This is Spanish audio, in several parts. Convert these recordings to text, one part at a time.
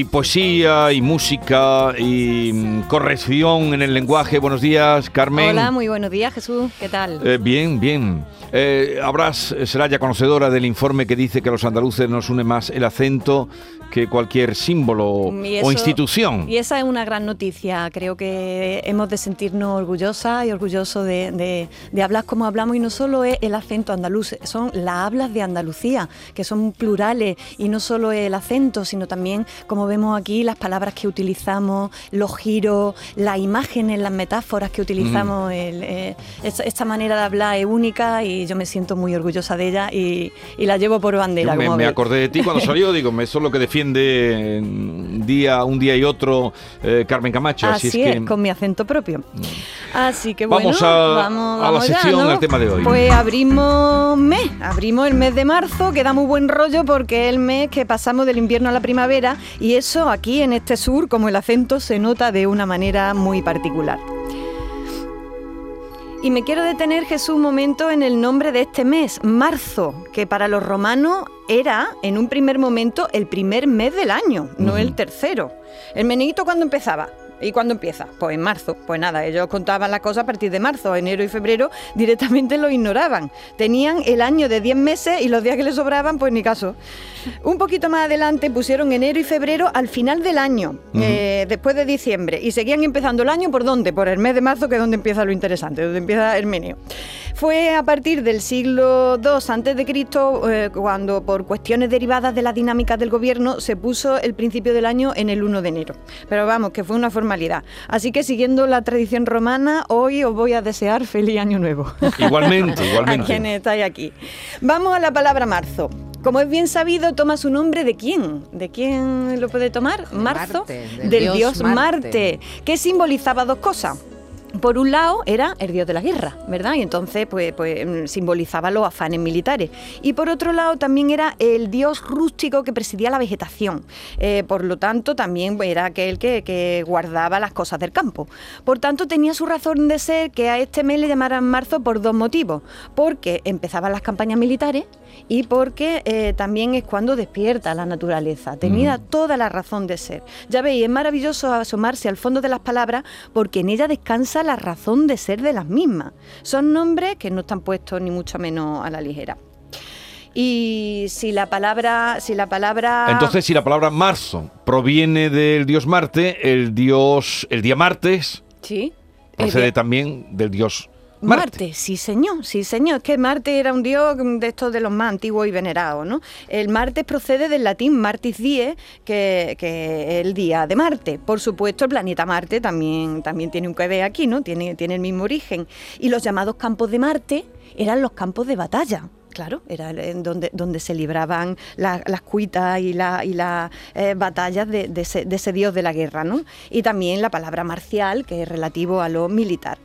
Y poesía y música y mm, corrección en el lenguaje. Buenos días, Carmen. Hola, muy buenos días, Jesús. ¿Qué tal? Eh, bien, bien. Eh, habrás, será ya conocedora del informe que dice que a los andaluces nos une más el acento que cualquier símbolo o institución. Y esa es una gran noticia. Creo que hemos de sentirnos orgullosas y orgullosos de, de- de hablar como hablamos y no solo es el acento andaluz, son las hablas de Andalucía, que son plurales y no solo el acento, sino también, como vemos aquí, las palabras que utilizamos, los giros, las imágenes, las metáforas que utilizamos. el, eh, esta, manera de hablar es única y yo me siento muy orgullosa de ella y, y la llevo por bandera. Yo me, como me veis. acordé de ti cuando salió, digo, eso es lo que defiende mm, día, un día y otro eh, Carmen Camacho. Así, Así, es que es, con mi acento propio. Así que bueno, Vamos a- vamos, a la vamos ya, sección, ¿no? al tema de hoy. Pues abrimos mes, abrimos el mes de marzo, que da muy buen rollo porque es el mes que pasamos del invierno a la primavera y eso aquí en este sur, como el acento, se nota de una manera muy particular. Y me quiero detener, Jesús, un momento en el nombre de este mes, marzo, que para los romanos era, en un primer momento, el primer mes del año, no el tercero. ¿El meneíto cuándo empezaba? ¿Y cuándo empieza? Pues en marzo. Pues nada, ellos contaban las cosas a partir de marzo. Enero y febrero directamente lo ignoraban. Tenían el año de 10 meses y los días que les sobraban, pues ni caso. Un poquito más adelante pusieron enero y febrero al final del año, eh, después de diciembre. Y seguían empezando el año por dónde? Por el mes de marzo, que es donde empieza lo interesante, donde empieza el meneo. Fue a partir del siglo II antes de Cristo eh, cuando por cuestiones derivadas de la dinámica del gobierno se puso el principio del año en el 1 de enero. Pero vamos, que fue una Así que siguiendo la tradición romana, hoy os voy a desear feliz año nuevo. igualmente, a igualmente. quienes estáis aquí. Vamos a la palabra marzo. Como es bien sabido, toma su nombre de quién? ¿De quién lo puede tomar? Marzo. Marte, del del dios dios Marte, Marte. que simbolizaba dos cosas. Por un lado era el dios de la guerra, ¿verdad? Y entonces pues, pues mm, simbolizaba los afanes militares. Y por otro lado también era el dios rústico que presidía la vegetación. Eh, por lo tanto también era aquel que, que guardaba las cosas del campo. Por tanto tenía su razón de ser que a este mes le llamaran marzo por dos motivos. Porque empezaban las campañas militares y porque eh, también es cuando despierta la naturaleza. Tenía toda la razón de ser. Ya veis, es maravilloso asomarse al fondo de las palabras porque en ella descansa la razón de ser de las mismas. Son nombres que no están puestos ni mucho menos a la ligera. Y si la palabra, si la palabra Entonces, si la palabra marzo proviene del dios Marte, el dios, el día martes sí, procede también del dios Marte. Marte. sí señor, sí señor. Es que Marte era un dios de estos de los más antiguos y venerados, ¿no? El Martes procede del latín Martis Die, que, que es el día de Marte. Por supuesto, el planeta Marte también, también tiene un que ver aquí, ¿no? Tiene, tiene el mismo origen. Y los llamados campos de Marte eran los campos de batalla. Claro, era en donde, donde se libraban la- las cuitas y, la- y las eh, batallas de, de ese, de ese dios de la guerra, ¿no? Y también la palabra marcial, que es relativo a lo militar.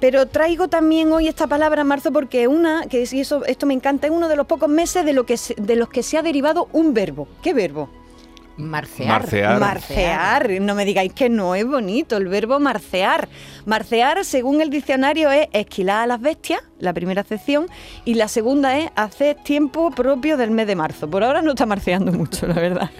Pero traigo también hoy esta palabra marzo porque una, que eso, esto me encanta, es uno de los pocos meses de, lo que de los que se ha derivado un verbo. ¿Qué verbo? Marcear. Marcear. Marcear. No me digáis que no es bonito el verbo marcear. Marcear, según el diccionario, es esquilar a las bestias, la primera acepción, y la segunda es hacer tiempo propio del mes de marzo. Por ahora no está marceando mucho, la verdad.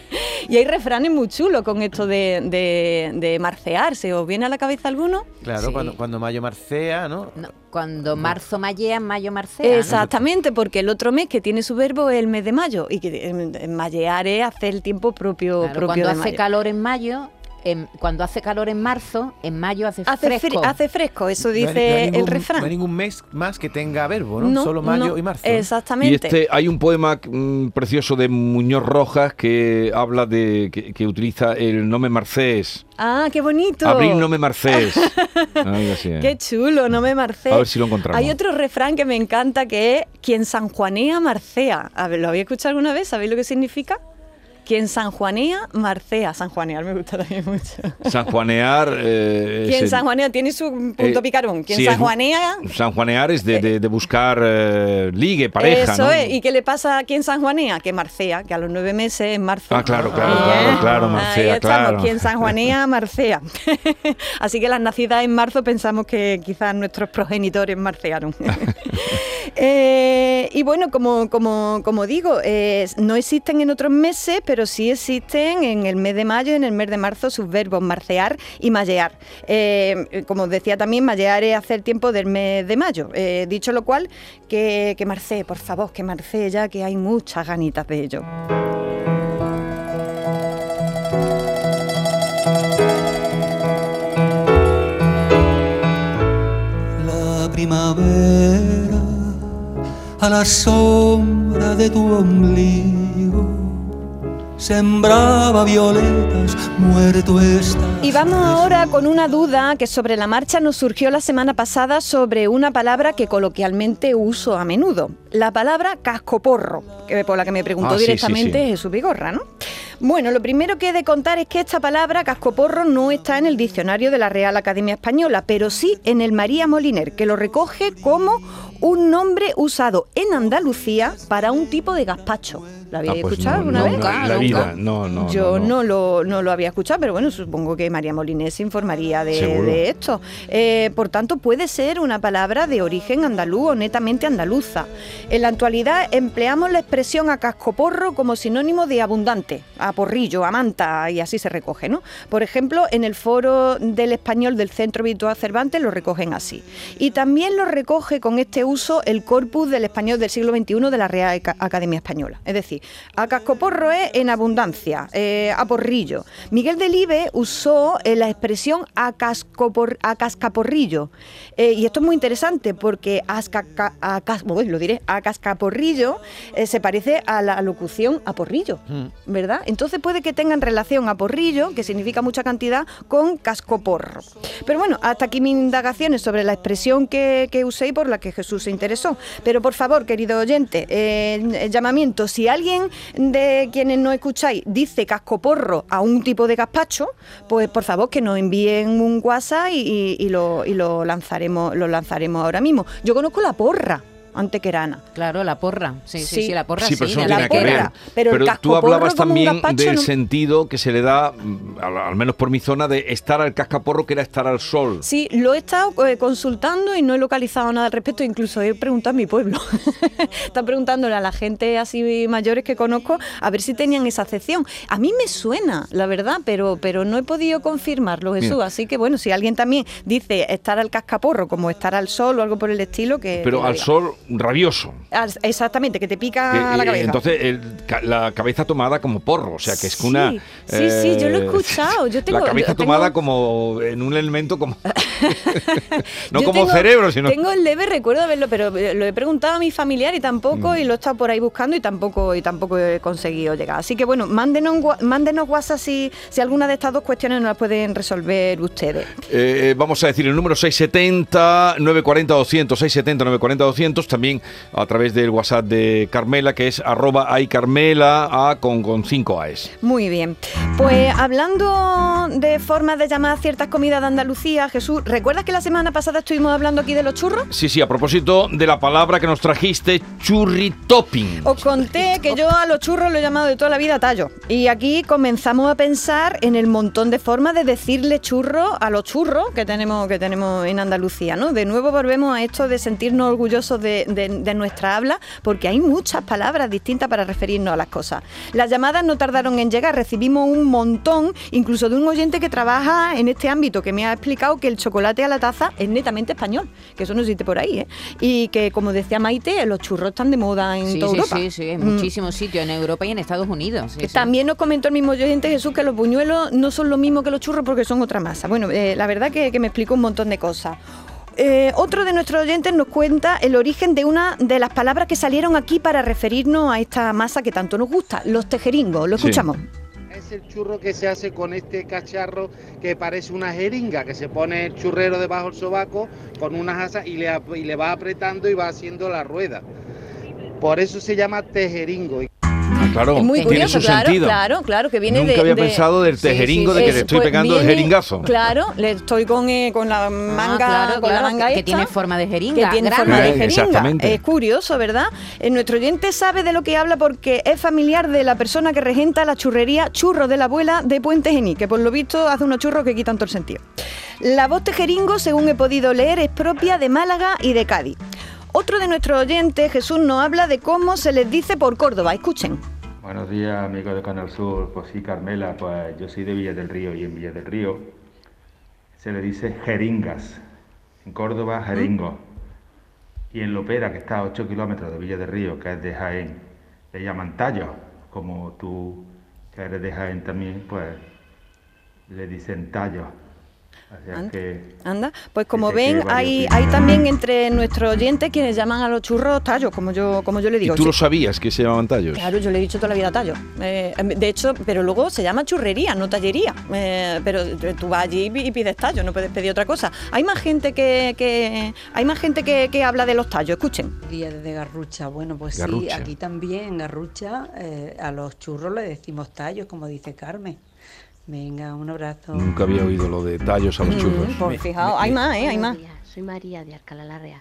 Y hay refranes muy chulos con esto de, de, de marcear. ¿Se os viene a la cabeza alguno? Claro, Sí. cuando, cuando Mayo marcea, ¿no? No, cuando marzo mallea, mayo marcea. ¿no? Exactamente, porque el otro mes que tiene su verbo es el mes de mayo y que eh, mallear es hacer el tiempo propio, Claro, propio cuando de hace mayo. calor en mayo, en- cuando hace calor en marzo, en mayo hace, Hace, fri- fresco. hace fresco, eso No hay- dice no hay el refrán. No hay ningún mes más que tenga verbo, ¿no? Solo mayo no, y marzo. ¿no? Y Exactamente. este, hay un poema mm, precioso de Muñoz Rojas que habla de, que, que utiliza el no me marcés. Ah, qué bonito. Abril no me marcés. Así, ¿eh? Qué chulo, no me marcé. A ver si lo encontramos. Hay otro refrán que me encanta que es quien sanjuanea marcea. A ver, ¿lo habéis escuchado alguna vez? ¿Sabéis lo que significa? Quien sanjuanea, marcea. Sanjuanear me gusta también mucho. Sanjuanear. Eh, Quien sanjuanea tiene su punto eh, picarón. Quien sí, es- sanjuanea... Sanjuanear es de, de- de buscar eh, ligue, pareja, Eso ¿no? es. ¿Y qué le pasa a quien sanjuanea? Que marcea, que a los nueve meses en marzo. Ah, claro, claro, Ahí, claro, ¿eh? claro, Ahí marcea, estamos. claro. Quien sanjuanea, marcea. Así que las nacidas en marzo pensamos que quizás nuestros progenitores marcearon. Eh, y bueno, como, como, como digo, no existen en otros meses, pero sí existen en el mes de mayo y en el mes de marzo sus verbos marcear y mallear. Eh, como decía también, mallear es hacer tiempo del mes de mayo. Eh, dicho lo cual, que, que marcee, por favor, que marcee ya, que hay muchas ganitas de ello. La primavera a la sombra de tu ombligo. Sembraba violetas, muerto está. Y vamos ahora con una duda que sobre la marcha nos surgió la semana pasada sobre una palabra que coloquialmente uso a menudo, la palabra cascoporro, que por la que me preguntó Ah, sí, sí, directamente sí. Jesús Vigorra, ¿no? Bueno, lo primero que he de contar es que esta palabra cascoporro no está en el diccionario de la Real Academia Española, pero sí en el María Moliner, que lo recoge como un nombre usado en Andalucía para un tipo de gazpacho. ¿Lo habéis Ah, pues escuchado no, alguna no, vez? la vida, nunca. no, no. Yo no, no, lo, no lo había escuchado, pero bueno, supongo que María Molinés se informaría de, esto. Eh, por tanto, puede ser una palabra de origen andaluz o netamente andaluza. En la actualidad empleamos la expresión a cascoporro como sinónimo de abundante, a porrillo, a manta, y así se recoge, ¿no? Por ejemplo, en el foro del español del Centro Virtual Cervantes lo recogen así. Y también lo recoge con este uso el corpus del español del siglo XXI de la Real Aca- Academia Española. Es decir, a cascoporro es en abundancia, eh, a porrillo. Miguel Delibes usó eh, la expresión a, cascopor- a cascaporrillo. Eh, y esto es muy interesante porque ascaca- a cas- uy, lo diré, a cascaporrillo eh, se parece a la locución a porrillo, ¿verdad? Entonces puede que tengan relación a porrillo, que significa mucha cantidad, con cascoporro. Pero bueno, hasta aquí mis indagaciones sobre la expresión que, que usé y por la que Jesús se interesó. Pero por favor, querido oyente, llamamiento, si alguien de quienes no escucháis dice cascoporro a un tipo de gazpacho, pues por favor que nos envíen un WhatsApp y, y- y lo, y lo lanzaremos, lo lanzaremos ahora mismo. Yo conozco la porra antequerana. Claro, la porra. Sí, sí, Sí. sí, la porra Sí, sí. pero eso no la tiene que porra. ver. Pero tú hablabas también del no- sentido que se le da, mm, al, al menos por mi zona, de estar al cascaporro que era estar al sol. Sí, lo he estado eh, consultando y no he localizado nada al respecto. Incluso he preguntado a mi pueblo. Están preguntándole a la gente así mayores que conozco a ver si tenían esa acepción. A mí me suena, la verdad, pero, pero no he podido confirmarlo, Jesús. Mira. Así que bueno, si alguien también dice estar al cascaporro como estar al sol o algo por el estilo, que. Pero al diga. sol rabioso. Ah, Exactamente, que te pica Que, la eh, cabeza. Entonces, el la cabeza tomada como porro, o sea, que es Sí, una... sí, sí, yo lo he eh, escuchado, yo tengo- la cabeza tengo- tomada como en un elemento como... no Yo como tengo- cerebro, sino... Tengo el leve recuerdo de verlo, pero eh, lo he preguntado a mi familiar y Mm. tampoco, y lo he estado por ahí buscando y tampoco, y tampoco he conseguido llegar. Así que bueno, mándenos, mándenos WhatsApp si, si alguna de estas dos cuestiones no las pueden resolver ustedes. Eh, vamos a decir el número 670 940 200 670 940 200 también a través del WhatsApp de Carmela que es arroba aycarmela a con, con 5 A's. Muy bien. Pues hablando de formas de llamar a ciertas comidas de Andalucía, Jesús, ¿recuerdas que la semana pasada estuvimos hablando aquí de los churros? Sí, sí, a propósito de la palabra que nos trajiste, churri topping. Os conté que yo a los churros lo he llamado de toda la vida tallo. Y aquí comenzamos a pensar en el montón de formas de decirle churro a los churros que tenemos, que tenemos en Andalucía, ¿no? De nuevo volvemos a esto de sentirnos orgullosos de, de- de nuestra habla, porque hay muchas palabras distintas para referirnos a las cosas. Las llamadas no tardaron en llegar, recibimos un montón, incluso de un oyente que trabaja en este ámbito, que me ha explicado que el chocolate a la taza es netamente español, que eso no existe por ahí, ¿eh? Y que, como decía Maite, los churros están de moda en Sí, toda sí, Europa. sí, sí, en Mm. muchísimos sitios, en Europa y en Estados Unidos. sí. También nos comentó el mismo oyente Jesús que los buñuelos no son lo mismo que los churros porque son otra masa. Bueno, eh, la verdad que, que me explica un montón de cosas. Eh, otro de nuestros oyentes nos cuenta el origen de una de las palabras que salieron aquí para referirnos a esta masa que tanto nos gusta, los tejeringos. Lo Sí. escuchamos. Es el churro que se hace con este cacharro que parece una jeringa, que se pone el churrero debajo del sobaco con unas asas y le, y le va apretando y va haciendo la rueda. Por eso se llama tejeringo. Claro, es muy tiene curioso, su claro, sentido. claro, claro, que viene Nunca de... había de- pensado del tejeringo, de que Es- le estoy pues pegando el jeringazo. Claro, le estoy con, eh, con la manga, Ah, claro, con la manga que, que esta, tiene forma de jeringa. que tiene grande. forma de Eh, jeringa. exactamente. Es curioso, ¿verdad? Eh, nuestro oyente sabe de lo que habla porque es familiar de la persona que regenta la churrería Churro de la Abuela de Puente Genil, que por lo visto hace unos churros que quitan todo el sentido. La voz tejeringo, según he podido leer, es propia de Málaga y de Cádiz. Otro de nuestros oyentes, Jesús, nos habla de cómo se les dice por Córdoba. Escuchen. Buenos días, amigos de Canal Sur. Pues sí, Carmela, pues yo soy de Villa del Río y en Villa del Río se le dice jeringas. En Córdoba, jeringo. Y en Lopera, que está a 8 kilómetros de Villa del Río, que es de Jaén, le llaman tallo. Como tú, que eres de Jaén también, pues le dicen tallo. Anda. pues como ven, hay, hay también entre nuestros oyentes quienes llaman a los churros tallos, como yo, como yo le ¿Y digo. tú lo sabías que se llamaban tallos? Claro, yo le he dicho toda la vida tallo. Eh, de hecho, pero luego se llama churrería, no tallería. Eh, pero tú vas allí y pides tallo, no puedes pedir otra cosa. Hay más gente que, que- hay más gente que, que habla de los tallos. Escuchen. Día desde Garrucha. Bueno, pues sí, aquí también en Garrucha eh, a los churros le decimos tallos, como dice Carmen. Venga, un abrazo. Nunca había oído lo de tallos a los churros. Mm, pues fijaos, hay más, ¿eh? Hay más. Soy María de Alcalá la Real.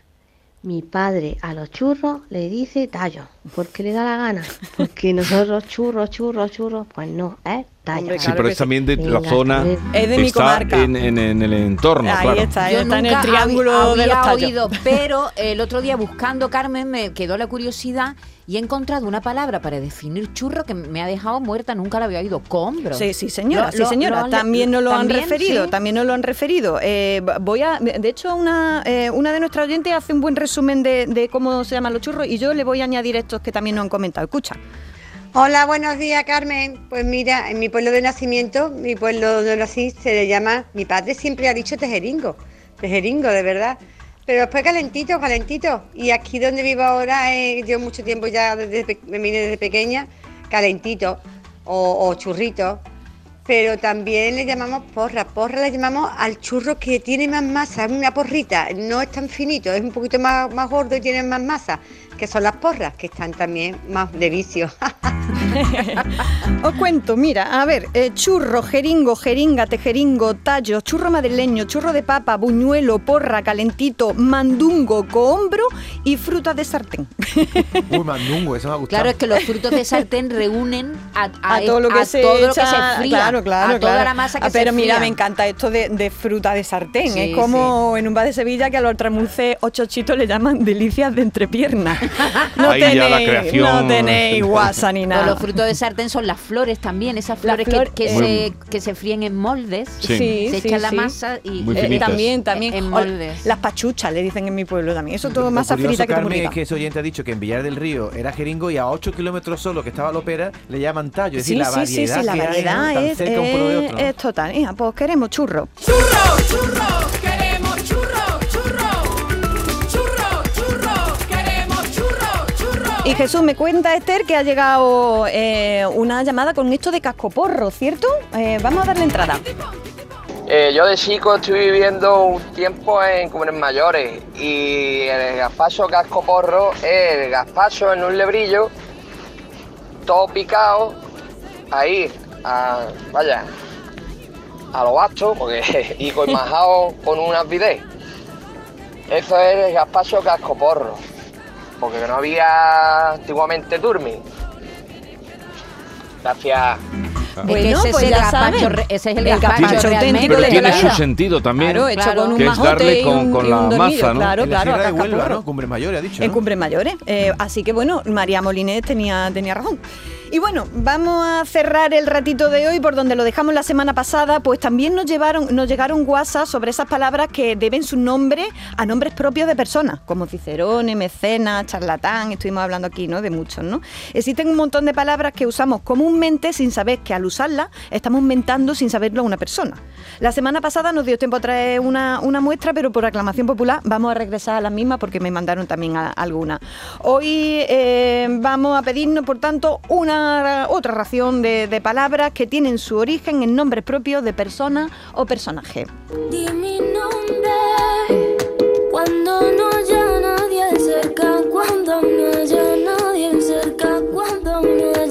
Mi padre a los churros le dice tallo, porque le da la gana. Porque nosotros churros, churros, churros, pues no, ¿eh? Hombre, Sí, claro pero es también de Venga, la zona. Es de mi está comarca. En, en- en el entorno, Ahí claro. está, Yo está en el nunca triángulo había, de los tallos. oído, pero el otro día buscando Carmen me quedó la curiosidad y he encontrado una palabra para definir churro que me ha dejado muerta, nunca la había oído, combro. Sí, sí, señora, Lo- sí, lo- señora. lo- también nos lo han referido, sí. también nos lo han referido. Eh, voy a, de hecho, una, eh, una de nuestras oyentes hace un buen resumen de, de cómo se llaman los churros y yo le voy a añadir estos que también nos han comentado. Escucha. Hola, buenos días, Carmen. Pues mira, en mi pueblo de nacimiento, mi pueblo donde nací, se le llama, mi padre siempre ha dicho tejeringo, tejeringo, de verdad. Pero después calentito, calentito. Y aquí donde vivo ahora, eh, llevo mucho tiempo ya, desde, me vine desde pequeña, calentito o, o churrito. Pero también le llamamos porra. Porra le llamamos al churro que tiene más masa, es una porrita. No es tan finito, es un poquito más, más gordo y tiene más masa, que son las porras, que están también más de vicio. Os cuento, mira, a ver, eh, churro, jeringo, jeringa, tejeringo, tallo, churro madrileño, churro de papa, buñuelo, porra, calentito, mandungo, cohombro y fruta de sartén. Uy, mandungo, eso me ha gustado. Claro, es que los frutos de sartén reúnen a, A, todo lo que, a se, todo lo que echa- se fría, Claro, claro, a toda claro. la masa que Ah, Pero se mira, fría. me encanta esto de, de fruta de sartén. Sí, es como en un bar de Sevilla que a los tramuces o chochitos le llaman delicias de entrepierna. No Ahí ya la tenéis, creación- no tenéis guasa ni nada. los frutos de sartén son las flores también, esas flores flor- que, que eh, se, que se fríen en moldes. Sí. Sí, se sí, echa la masa y Eh, también, también. En O moldes. las pachuchas le dicen en mi pueblo también. Eso todo masa frita que te Carmen, bonita. es que ese oyente ha dicho que en Villar del Río era jeringo y a 8 kilómetros solo que estaba Lopera le llaman tallo. Es Sí, decir, la sí, sí, variedad sí, la variedad es total. Hija, pues queremos churro. Churro, churro, Y Jesús, me cuenta Esther que ha llegado eh, una llamada con esto de cascoporro, ¿cierto? Eh, vamos a darle entrada. Eh, yo de chico estoy viviendo un tiempo en Comunes Mayores y el gazpacho casco porro es el gazpacho en un lebrillo, todo picado, ahí, a- vaya, a lo vasto, porque, y con majado con unas bidés. Eso es el gazpacho casco porro, porque no había antiguamente turmi. Gracias. Es que Bueno, ese pues es el ya gazpacho ese es el El gazpacho auténtico Pero de tiene su sentido también. Claro, hecho claro. con un Que es darle con- un, con la dormido, masa, ¿no? Claro, en la claro, de Huelva. ¿no? Cumbres Mayores, ha dicho, En ¿no? Cumbres Mayores. Eh, así que bueno, María Molinés tenía, tenía razón. Y bueno, vamos a cerrar el ratito de hoy por donde lo dejamos la semana pasada, pues también nos llevaron, nos llegaron WhatsApp sobre esas palabras que deben su nombre a nombres propios de personas, como Cicerone, Mecenas, charlatán, estuvimos hablando aquí, ¿no? De muchos, ¿no? Existen un montón de palabras que usamos comúnmente sin saber que al usarlas estamos mentando sin saberlo a una persona. La semana pasada nos dio tiempo a traer una, una muestra, pero por aclamación popular vamos a regresar a las mismas porque me mandaron también algunas. Hoy eh, vamos a pedirnos, por tanto, una otra ración de, de palabras que tienen su origen en nombres propios de personas o personajes. Di mi nombre cuando no haya nadie cerca, cuando no haya nadie cerca, cuando no haya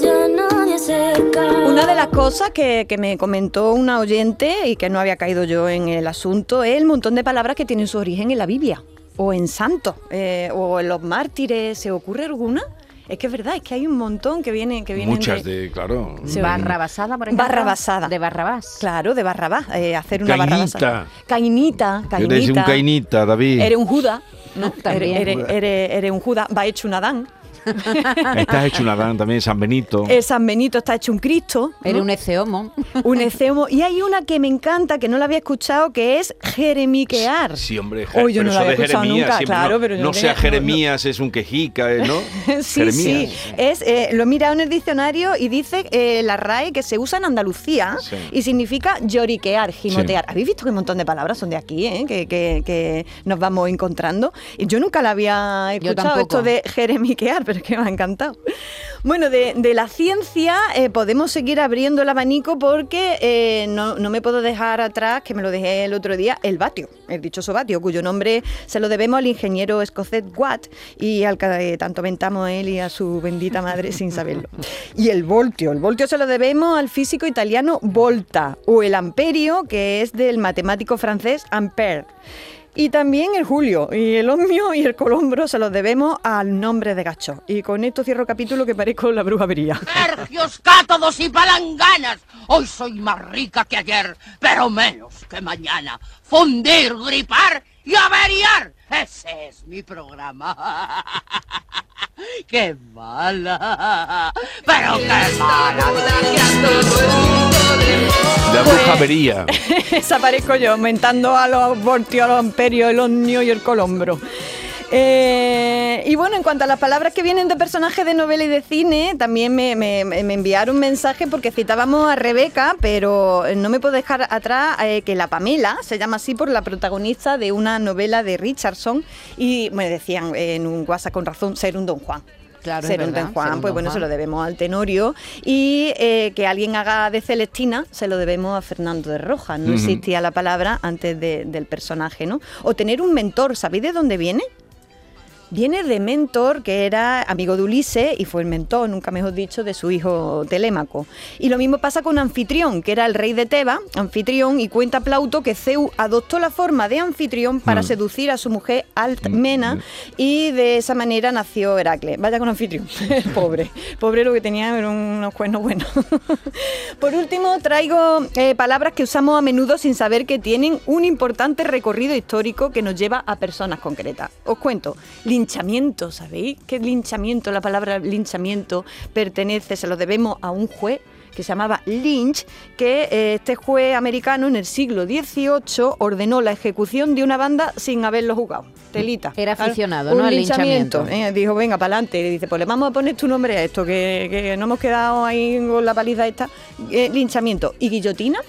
cosas que, que me comentó una oyente y que no había caído yo en el asunto es el montón de palabras que tienen su origen en la Biblia o en santos eh, o en los mártires. ¿Se ocurre alguna? Es que es verdad, es que hay un montón que vienen que vienen Muchas de, claro. Se- Barrabasada, por ejemplo. Barrabasada. De Barrabás. Claro, de Barrabás, eh, hacer una Cainita. barrabasada. Cainita, Eres un cainita. cainita, David. Eres un Judá, ¿no? También. Eres, eres- eres- eres un Judá, va hecho un Adán. Estás hecho un Adán también, San Benito. El San Benito está hecho un Cristo. ¿no? Eres un eceomo. Un eceomo. Y hay una que me encanta, que no la había escuchado, que es jeremiquear. Sí, hombre, Oh, yo pero no la había escuchado Jeremías, nunca, claro, no, pero yo no no sea tenía- Jeremías, es un quejica, ¿eh? ¿no? Sí, Jeremías. sí. Es, eh, lo he mirado en el diccionario y dice eh, la RAE que se usa en Andalucía Sí. y significa lloriquear, gimotear. ¿Habéis visto que un montón de palabras son de aquí, eh? que, que- que nos vamos encontrando? Y yo nunca la había escuchado esto de jeremiquear, pero que me ha encantado. Bueno, de, la ciencia eh, podemos seguir abriendo el abanico porque eh, no, no me puedo dejar atrás, que me lo dejé el otro día, el vatio, el dichoso vatio, cuyo nombre se lo debemos al ingeniero escocés Watt y al que tanto mentamos a él y a su bendita madre sin saberlo. Y el voltio, el voltio se lo debemos al físico italiano Volta o el amperio, que es del matemático francés Ampère. Y también el Julio, y el Omnio y el Colombro se los debemos al nombre de Gacho. Y con esto cierro capítulo que parezco la bruja vería. Sergios, cátodos y palanganas. Hoy soy más rica que ayer, pero menos que mañana. Fundir, gripar y averiar. Ese es mi programa. ¡Qué mala! ¡Pero qué mala! La bruja vería. Esa parezco yo, aumentando a los voltios, a los amperios, el Omnio y el Colombro. Eh, y bueno, en cuanto a las palabras que vienen de personajes de novela y de cine, también me, me- me enviaron un mensaje porque citábamos a Rebeca, pero no me puedo dejar atrás eh, que la Pamela se llama así por la protagonista de una novela de Richardson y me decían eh, en un WhatsApp con razón ser un Don Juan. Claro, ser un Don Juan, pues bueno, se lo debemos al Tenorio y eh, que alguien haga de Celestina se lo debemos a Fernando de Rojas. No existía la palabra antes de- del personaje, ¿no? O tener un mentor, ¿sabéis de dónde viene? Viene de Mentor, que era amigo de Ulises y fue el mentor, nunca mejor dicho, de su hijo Telémaco. Y lo mismo pasa con Anfitrión, que era el rey de Teba, Anfitrión, y cuenta Plauto que Zeus adoptó la forma de Anfitrión para Mm. seducir a su mujer Altmena y de esa manera nació Heracles. Vaya con Anfitrión, pobre, pobre lo que tenía eran unos cuernos buenos. Por último, traigo eh, palabras que usamos a menudo sin saber que tienen un importante recorrido histórico que nos lleva a personas concretas. Os cuento, linchamiento, ¿sabéis? ¿Qué linchamiento? La palabra linchamiento pertenece, se lo debemos a un juez que se llamaba Lynch, que eh, este juez americano en el siglo XVIII ordenó la ejecución de una banda sin haberlo jugado. Telita. Era aficionado, un ¿no? al linchamiento. linchamiento. Eh, dijo, venga, para adelante. Y le dice, pues le vamos a poner tu nombre a esto, que, que no hemos quedado ahí con la paliza esta. Eh, linchamiento. ¿Y guillotina?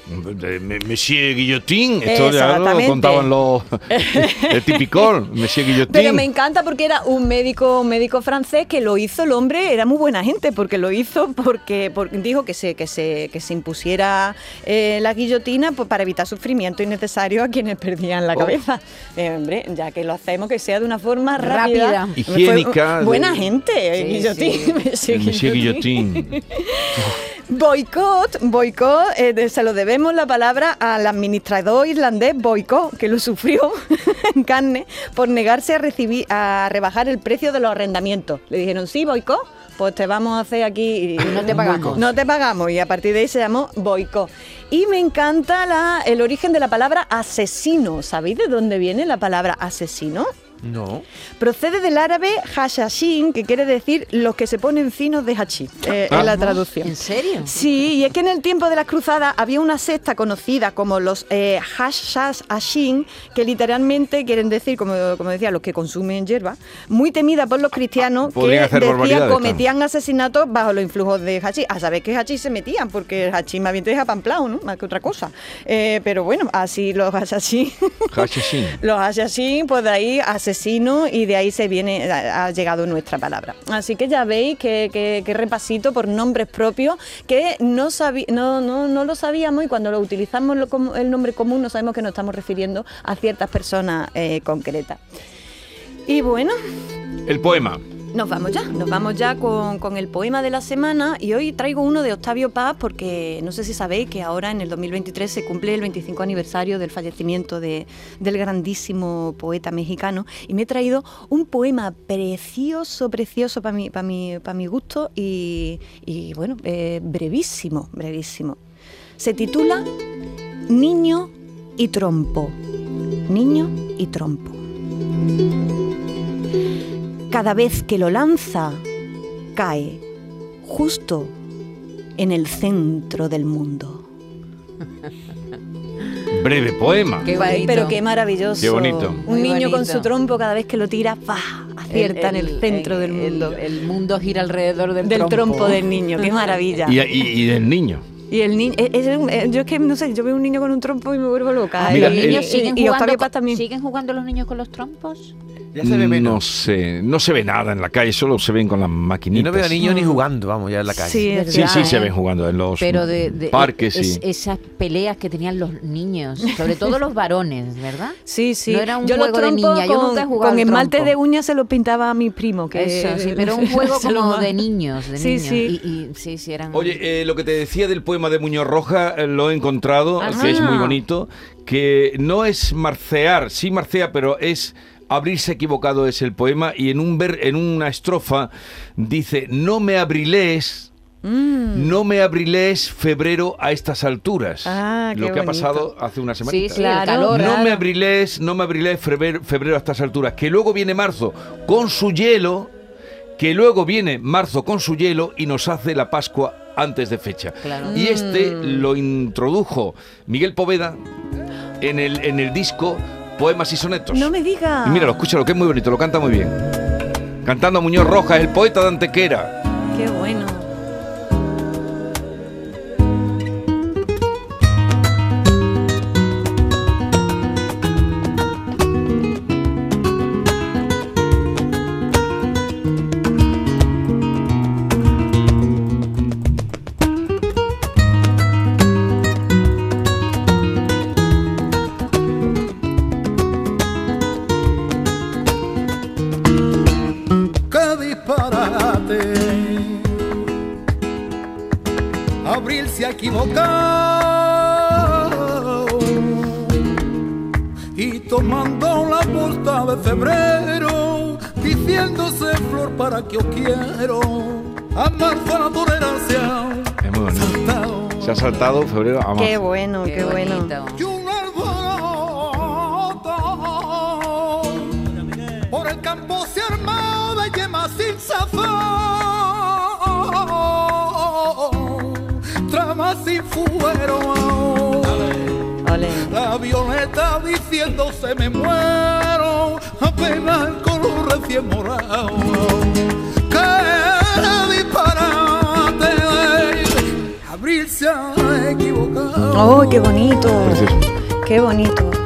Monsieur Guillotín, esto ya lo contaban los. el típico, Monsieur Guillotín. Pero me encanta porque era un médico, un médico francés que lo hizo el hombre, era muy buena gente, porque lo hizo porque, porque dijo que se, que se, que se impusiera eh, la guillotina pues, para evitar sufrimiento innecesario a quienes perdían la Oh. cabeza. Eh, hombre, ya que lo hacemos, que sea de una forma rápida. Rápida. Fue Higiénica, buena gente, eh, Sí, guillotín. Monsieur El Monsieur Guillotín. Guillotín. Boicot, boicot, eh, se lo debemos la palabra al administrador irlandés Boicot, que lo sufrió en carne por negarse a recibir, a rebajar el precio de los arrendamientos. Le dijeron, sí, Boicot, pues te vamos a hacer aquí. no te pagamos. No te pagamos. Y a partir de ahí se llamó Boicot. Y me encanta la- el origen de la palabra asesino. ¿Sabéis de dónde viene la palabra asesino? No. Procede del árabe hashashin, que quiere decir los que se ponen finos de hachís, eh, Ah. en la traducción. ¿En serio? Sí, y es que en el tiempo de las cruzadas había una secta conocida como los eh, hashashin, que literalmente quieren decir, como, como decía, los que consumen hierba, muy temida por los cristianos que Podrían hacer decían, cometían asesinatos bajo los influjos de hachís. A saber qué hachís se metían, porque el hachís más bien te deja pamplao, ¿no? Más que otra cosa. Eh, pero bueno, así los hashashin... Hashashin. Los asesinos, pues de ahí y de ahí se viene, ha llegado nuestra palabra. Así que ya veis que, repasito por nombres propios que no, no, no, no lo sabíamos y cuando lo utilizamos el nombre común no sabemos que nos estamos refiriendo a ciertas personas eh, concretas. Y bueno, El poema. Nos vamos ya, nos vamos ya con, con el poema de la semana y hoy traigo uno de Octavio Paz porque no sé si sabéis que ahora en el 2023 se cumple el 25 aniversario del fallecimiento de- del grandísimo poeta mexicano y me he traído un poema precioso, precioso para mi, para mi, mi gusto y, y, bueno, eh, brevísimo, brevísimo. Se titula Niño y trompo. Niño y trompo. Cada vez que lo lanza, cae justo en el centro del mundo. Breve poema. Qué. Pero qué maravilloso. Qué bonito. Un Muy niño con bonito. su trompo cada vez que lo tira, ¡fa! acierta en el centro del mundo. El, el mundo gira alrededor del, del trompo del niño, qué maravilla. Y, y- y del niño. Y el niño, es- es un- eh, yo es que no sé, yo veo un niño con un trompo y me vuelvo loca. Ah, Mira, los el- niños eh, siguen y jugando, Paz con- también. ¿Siguen jugando los niños con los trompos? Ya se ve menos. No sé, no se ve nada en la calle, solo se ven con las Y maquinitas. no veo a niños ni jugando, vamos, ya en la calle. Sí, Sí, se ¿eh? ven jugando en los Pero de, de- parques es- y... esas peleas que tenían los niños, sobre todo los varones, ¿verdad? Sí, sí. No era un yo juego de niña, yo con, nunca he jugado con al esmalte de uñas se lo pintaba a mi primo. Que Eso, sí, pero un juego como de niños, de Sí, niños. sí. Y, y sí, sí, eran... Oye, eh, lo que te decía del poema de Muñoz Roja eh, lo he encontrado, Ajá. que es muy bonito, que no es marcear, sí marcea, pero es abrirse equivocado es el poema y en un ver, en una estrofa dice no me abriles, Mm. no me abriles febrero a estas alturas. Ah, qué lo que ha pasado hace una semana. sí, sí, Claro. No claro. me abriles, no me abriles febrero, febrero a estas alturas. Que luego viene marzo con su hielo, que luego viene marzo con su hielo y nos hace la Pascua antes de fecha. Claro. Y este lo introdujo Miguel Poveda en el, en el disco Poemas y Sonetos. No me digas. Y míralo, escúchalo, que es muy bonito, lo canta muy bien. Cantando a Muñoz Rojas, el poeta de Antequera. Qué bueno. Diciéndose flor para que os quiero, a marzo la tolerancia. Es muy bonito. saltado. Se ha saltado febrero a marzo. Qué bueno, qué, bueno. bonito. Y un alboroto por el campo se armó de yemas sin sazón, tramas sin fuero. La violeta diciéndose me muero, apenas ¡Oh, qué bonito! ¡Qué bonito!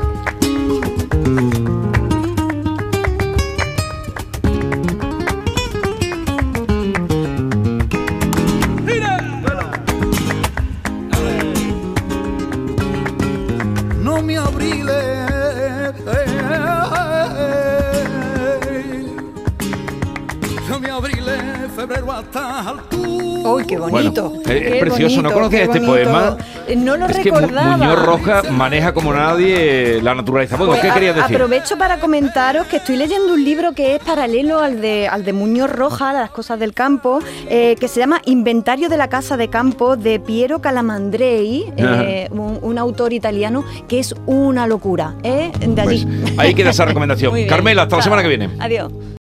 Bonito! Bueno, es- precioso, ¿no bonito, qué este bonito. poema? Eh, No lo es que recordaba. Muñoz Roja maneja como nadie la naturaleza. Bueno, Pues ¿qué a- querías decir? Aprovecho para comentaros que estoy leyendo un libro que es paralelo al de, al de Muñoz Roja, Las cosas del campo, eh, que se llama Inventario de la casa de campo de Piero Calamandrei, eh, un, un autor italiano que es una locura. ¿eh? De allí. Pues ahí queda esa recomendación. Carmela, hasta la semana que viene. Adiós.